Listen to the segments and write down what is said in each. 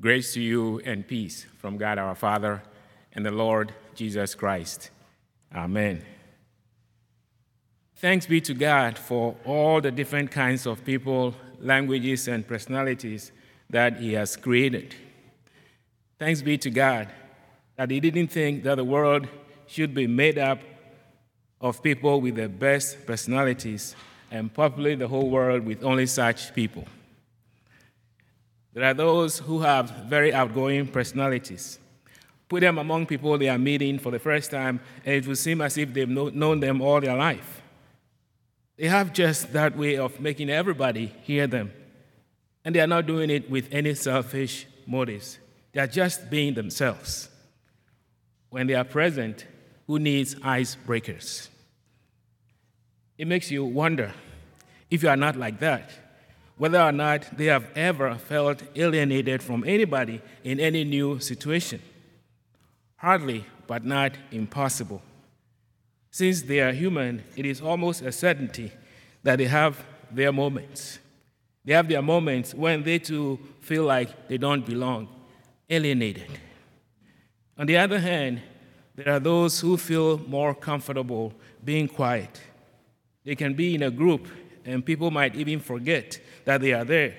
Grace to you and peace from God our Father and the Lord Jesus Christ. Amen. Thanks be to God for all the different kinds of people, languages, and personalities that He has created. Thanks be to God that He didn't think that the world should be made up of people with the best personalities and populate the whole world with only such people. There are those who have very outgoing personalities. Put them among people they are meeting for the first time, and it will seem as if they've known them all their life. They have just that way of making everybody hear them. And they are not doing it with any selfish motives. They are just being themselves. When they are present, who needs icebreakers? It makes you wonder if you are not like that, whether or not they have ever felt alienated from anybody in any new situation. Hardly, but not impossible. Since they are human, it is almost a certainty that they have their moments. They have their moments when they too feel like they don't belong, alienated. On the other hand, there are those who feel more comfortable being quiet. They can be in a group and people might even forget that they are there.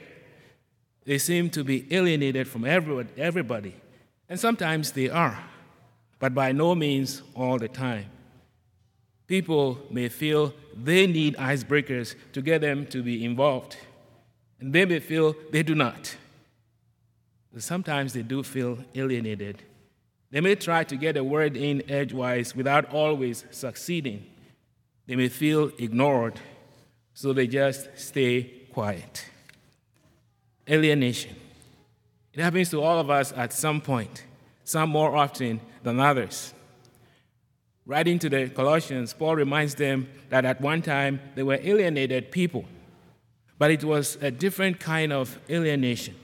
They seem to be alienated from everybody, and sometimes they are, but by no means all the time. People may feel they need icebreakers to get them to be involved, and they may feel they do not. Sometimes they do feel alienated. They may try to get a word in edgewise without always succeeding. They may feel ignored so they just stay quiet. Alienation. It happens to all of us at some point, some more often than others. Writing to the Colossians, Paul reminds them that at one time they were alienated people, but it was a different kind of alienation.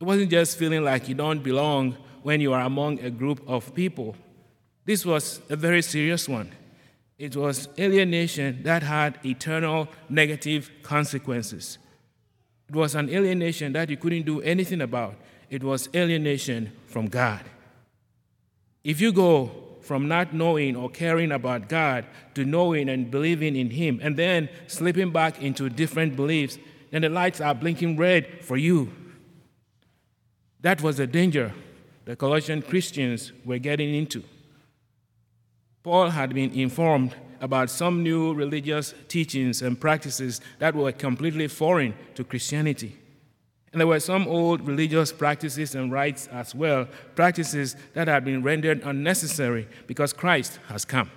It wasn't just feeling like you don't belong when you are among a group of people. This was a very serious one. It was alienation that had eternal negative consequences. It was an alienation that you couldn't do anything about. It was alienation from God. If you go from not knowing or caring about God to knowing and believing in Him, and then slipping back into different beliefs, then the lights are blinking red for you. That was the danger the Colossian Christians were getting into. Paul had been informed about some new religious teachings and practices that were completely foreign to Christianity. And there were some old religious practices and rites as well, practices that had been rendered unnecessary because Christ has come.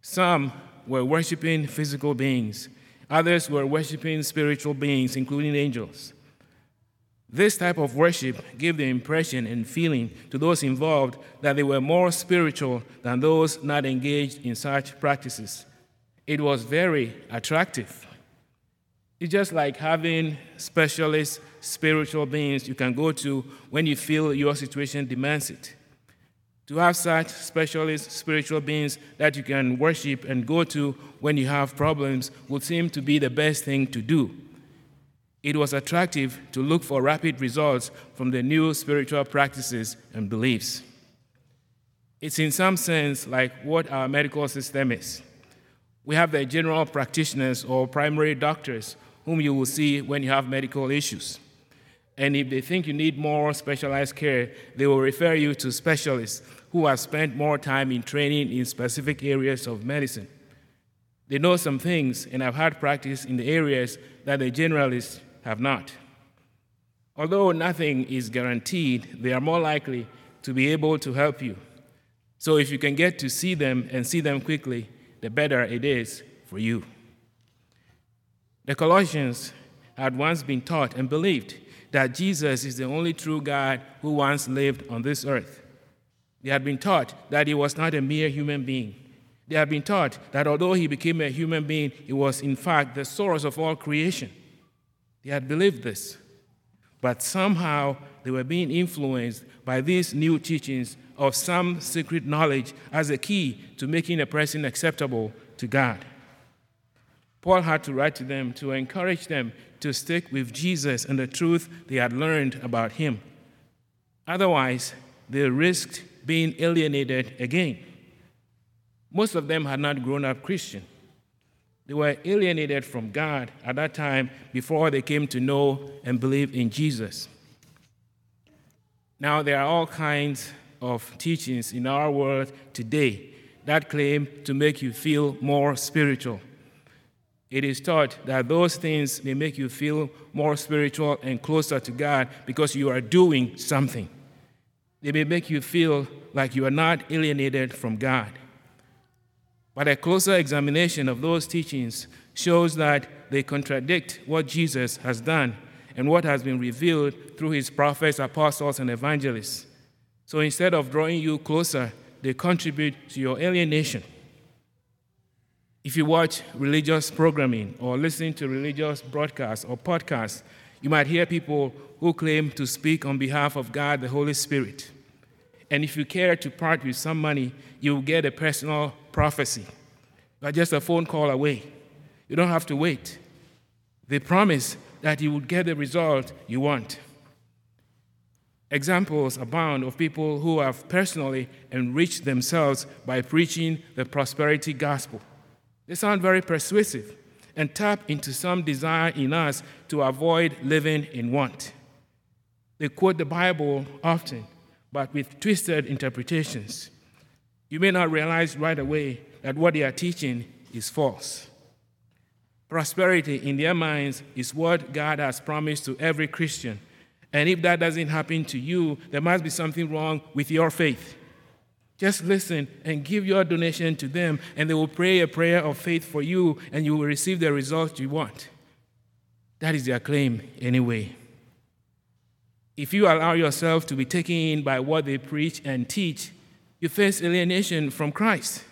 Some were worshiping physical beings, others were worshiping spiritual beings, including angels. This type of worship gave the impression and feeling to those involved that they were more spiritual than those not engaged in such practices. It was very attractive. It's just like having specialist spiritual beings you can go to when you feel your situation demands it. To have such specialist spiritual beings that you can worship and go to when you have problems would seem to be the best thing to do it was attractive to look for rapid results from the new spiritual practices and beliefs. It's in some sense like what our medical system is. We have the general practitioners or primary doctors whom you will see when you have medical issues. And if they think you need more specialized care, they will refer you to specialists who have spent more time in training in specific areas of medicine. They know some things and have had practice in the areas that the generalists have not. Although nothing is guaranteed, they are more likely to be able to help you. So if you can get to see them and see them quickly, the better it is for you. The Colossians had once been taught and believed that Jesus is the only true God who once lived on this earth. They had been taught that he was not a mere human being. They had been taught that although he became a human being, he was in fact the source of all creation. They had believed this. But somehow they were being influenced by these new teachings of some secret knowledge as a key to making a person acceptable to God. Paul had to write to them to encourage them to stick with Jesus and the truth they had learned about him. Otherwise, they risked being alienated again. Most of them had not grown up Christian. They were alienated from God at that time before they came to know and believe in Jesus. Now, there are all kinds of teachings in our world today that claim to make you feel more spiritual. It is taught that those things may make you feel more spiritual and closer to God because you are doing something. They may make you feel like you are not alienated from God. But a closer examination of those teachings shows that they contradict what Jesus has done and what has been revealed through his prophets, apostles, and evangelists. So instead of drawing you closer, they contribute to your alienation. If you watch religious programming or listen to religious broadcasts or podcasts, you might hear people who claim to speak on behalf of God, the Holy Spirit. And if you care to part with some money, you'll get a personal prophecy. Are just a phone call away. You don't have to wait. They promise that you will get the result you want. Examples abound of people who have personally enriched themselves by preaching the prosperity gospel. They sound very persuasive and tap into some desire in us to avoid living in want. They quote the Bible often but with twisted interpretations. You may not realize right away that what they are teaching is false. Prosperity in their minds is what God has promised to every Christian. And if that doesn't happen to you, there must be something wrong with your faith. Just listen and give your donation to them, and they will pray a prayer of faith for you, and you will receive the result you want. That is their claim, anyway. If you allow yourself to be taken in by what they preach and teach, you face alienation from Christ.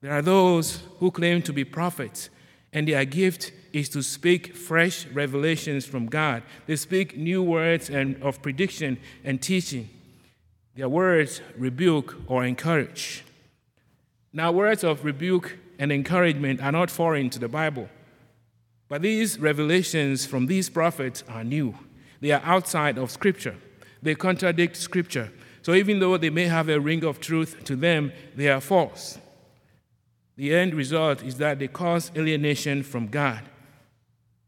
There are those who claim to be prophets, and their gift is to speak fresh revelations from God. They speak new words and of prediction and teaching. Their words rebuke or encourage. Now, words of rebuke and encouragement are not foreign to the Bible, but these revelations from these prophets are new. They are outside of Scripture. They contradict Scripture. So even though they may have a ring of truth to them, they are false. The end result is that they cause alienation from God.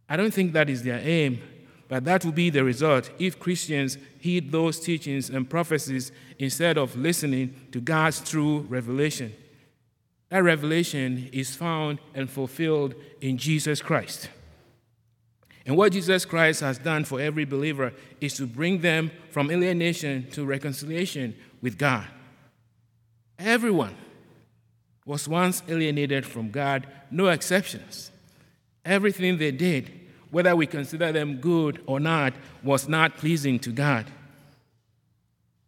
I don't think that is their aim, but that will be the result if Christians heed those teachings and prophecies instead of listening to God's true revelation. That revelation is found and fulfilled in Jesus Christ. And what Jesus Christ has done for every believer is to bring them from alienation to reconciliation with God. Everyone was once alienated from God, no exceptions. Everything they did, whether we consider them good or not, was not pleasing to God.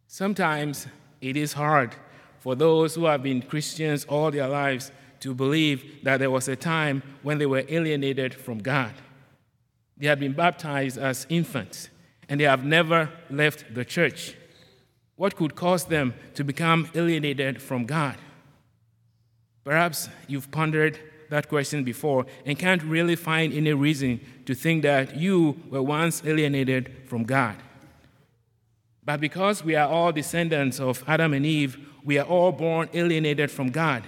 Sometimes it is hard for those who have been Christians all their lives to believe that there was a time when they were alienated from God. They had been baptized as infants, and they have never left the church. What could cause them to become alienated from God? Perhaps you've pondered that question before and can't really find any reason to think that you were once alienated from God. But because we are all descendants of Adam and Eve, we are all born alienated from God.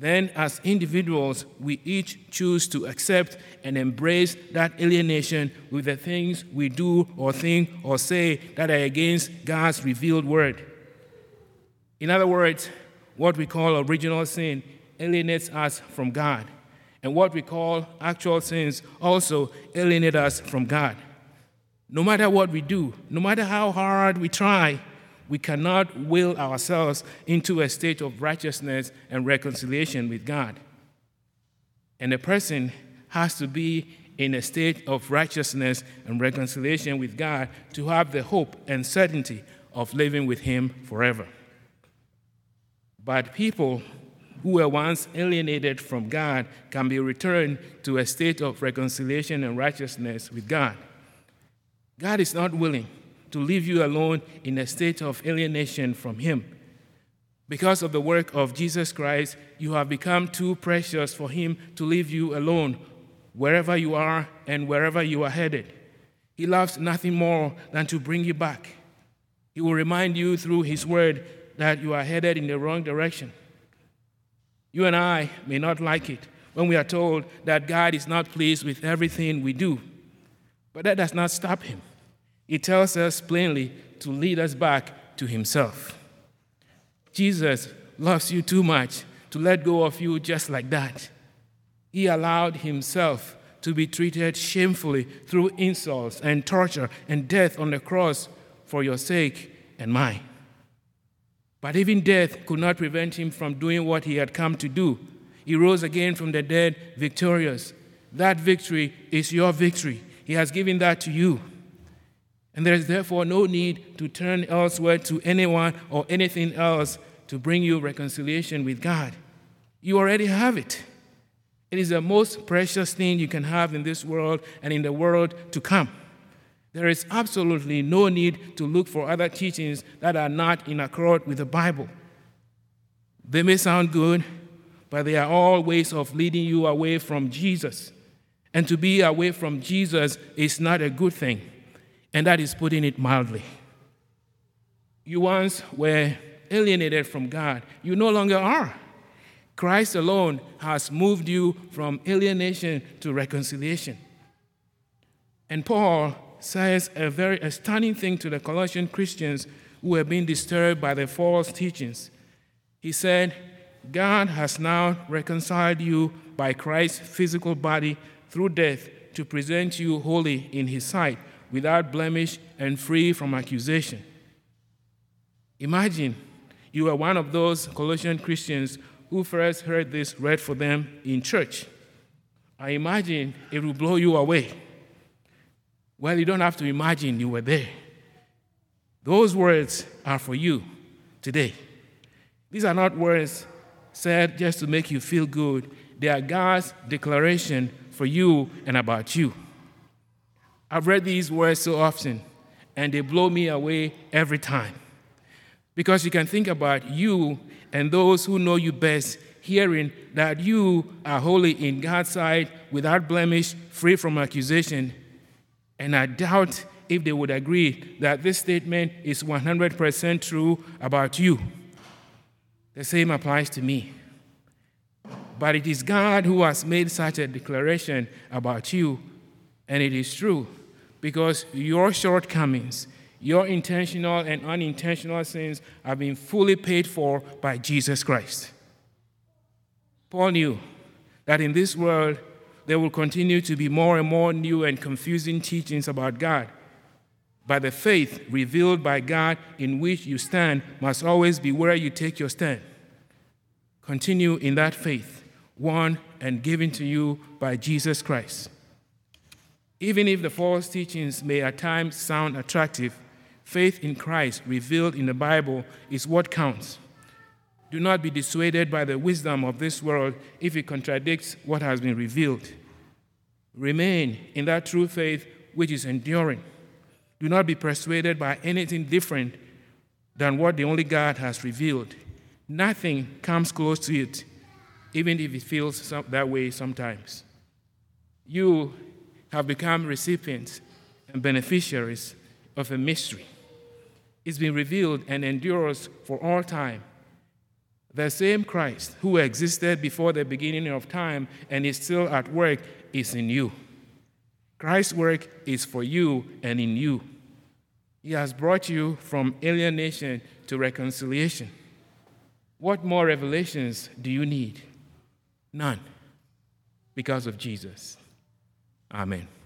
Then, as individuals, we each choose to accept and embrace that alienation with the things we do or think or say that are against God's revealed word. In other words, what we call original sin alienates us from God, and what we call actual sins also alienate us from God. No matter what we do, no matter how hard we try, we cannot will ourselves into a state of righteousness and reconciliation with God. And a person has to be in a state of righteousness and reconciliation with God to have the hope and certainty of living with Him forever. But people who were once alienated from God can be returned to a state of reconciliation and righteousness with God. God is not willing to leave you alone in a state of alienation from Him. Because of the work of Jesus Christ, you have become too precious for Him to leave you alone wherever you are and wherever you are headed. He loves nothing more than to bring you back. He will remind you through His word that you are headed in the wrong direction. You and I may not like it when we are told that God is not pleased with everything we do, but that does not stop Him. He tells us plainly to lead us back to Himself. Jesus loves you too much to let go of you just like that. He allowed Himself to be treated shamefully through insults and torture and death on the cross for your sake and mine. But even death could not prevent him from doing what he had come to do. He rose again from the dead victorious. That victory is your victory. He has given that to you. And there is therefore no need to turn elsewhere to anyone or anything else to bring you reconciliation with God. You already have it. It is the most precious thing you can have in this world and in the world to come. There is absolutely no need to look for other teachings that are not in accord with the Bible. They may sound good, but they are all ways of leading you away from Jesus. And to be away from Jesus is not a good thing, and that is putting it mildly. You once were alienated from God, you no longer are. Christ alone has moved you from alienation to reconciliation. And Paul says a very stunning thing to the Colossian Christians who have been disturbed by the false teachings. He said, God has now reconciled you by Christ's physical body through death to present you holy in his sight, without blemish and free from accusation. Imagine you were one of those Colossian Christians who first heard this read for them in church. I imagine it will blow you away. Well, you don't have to imagine you were there. Those words are for you today. These are not words said just to make you feel good, they are God's declaration for you and about you. I've read these words so often, and they blow me away every time. Because you can think about you and those who know you best hearing that you are holy in God's sight, without blemish, free from accusation. And I doubt if they would agree that this statement is 100% true about you. The same applies to me. But it is God who has made such a declaration about you, and it is true because your shortcomings, your intentional and unintentional sins have been fully paid for by Jesus Christ. Paul knew that in this world there will continue to be more and more new and confusing teachings about God. But the faith revealed by God in which you stand must always be where you take your stand. Continue in that faith, won and given to you by Jesus Christ. Even if the false teachings may at times sound attractive, Faith in Christ revealed in the Bible is what counts. Do not be dissuaded by the wisdom of this world if it contradicts what has been revealed. Remain in that true faith which is enduring. Do not be persuaded by anything different than what the only God has revealed. Nothing comes close to it, even if it feels that way sometimes. You have become recipients and beneficiaries of a mystery It's been revealed and endures for all time. The same Christ who existed before the beginning of time and is still at work is in you. Christ's work is for you and in you. He has brought you from alienation to reconciliation. What more revelations do you need? None, because of Jesus. Amen.